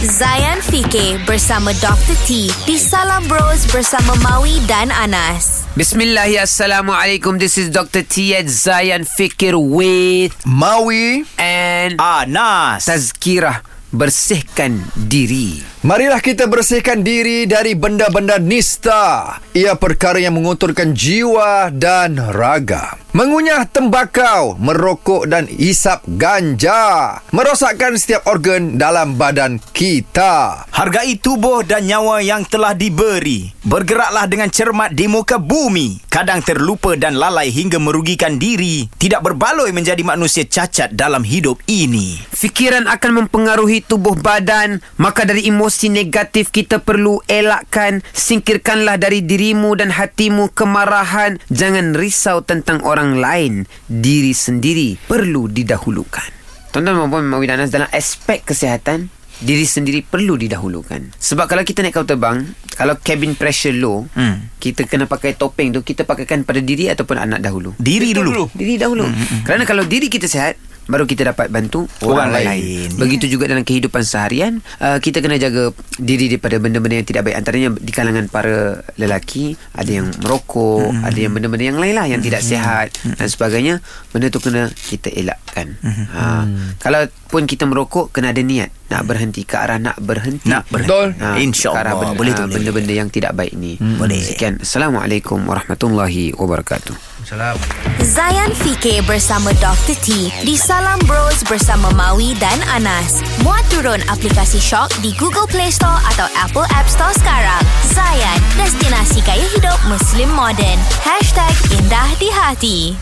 Zayan Fikir bersama Dr. T di Salam Bros bersama Maui dan Anas. Bismillah, Assalamualaikum. This is Dr. T at Zayan Fikir with Maui and Anas. Tazkirah bersihkan diri. Marilah kita bersihkan diri dari benda-benda nista. Ia perkara yang mengotorkan jiwa dan raga. Mengunyah tembakau, merokok dan isap ganja. Merosakkan setiap organ dalam badan kita. Hargai tubuh dan nyawa yang telah diberi. Bergeraklah dengan cermat di muka bumi. Kadang terlupa dan lalai hingga merugikan diri. Tidak berbaloi menjadi manusia cacat dalam hidup ini. Fikiran akan mempengaruhi tubuh badan, maka dari emosi negatif kita perlu elakkan. Singkirkanlah dari dirimu dan hatimu kemarahan. Jangan risau tentang orang lain. Diri sendiri perlu didahulukan. Tuan-tuan dan puan dalam aspek kesihatan, diri sendiri perlu didahulukan. Sebab kalau kita naik kapal terbang, kalau cabin pressure low, Hmm. kita kena pakai topeng tu, kita pakaikan pada diri ataupun anak dahulu. Diri dulu. Diri dahulu. Hmm, Kerana kalau diri kita sihat, baru kita dapat bantu orang, Orang lain. lain. Begitu juga dalam kehidupan seharian, uh, kita kena jaga diri daripada benda-benda yang tidak baik. Antaranya di kalangan para lelaki, ada yang merokok, ada yang benda-benda yang lain lah yang tidak sihat dan sebagainya. Benda tu kena kita elakkan. Ha, kalau pun kita merokok, kena ada niat nak berhenti ke arah nak berhenti. Nak berhenti. Betul. Ha, InsyaAllah. arah benda, Boleh tu, boleh. benda-benda yang tidak baik ni. Boleh. Sekian. Assalamualaikum warahmatullahi wabarakatuh. Zayan Fikir bersama Dr. T di Salam Bros bersama Maui dan Anas. Muat turun aplikasi Shock di Google Play Store atau Apple App Store sekarang. Zayan, destinasi gaya hidup Muslim modern. #IndahDiHati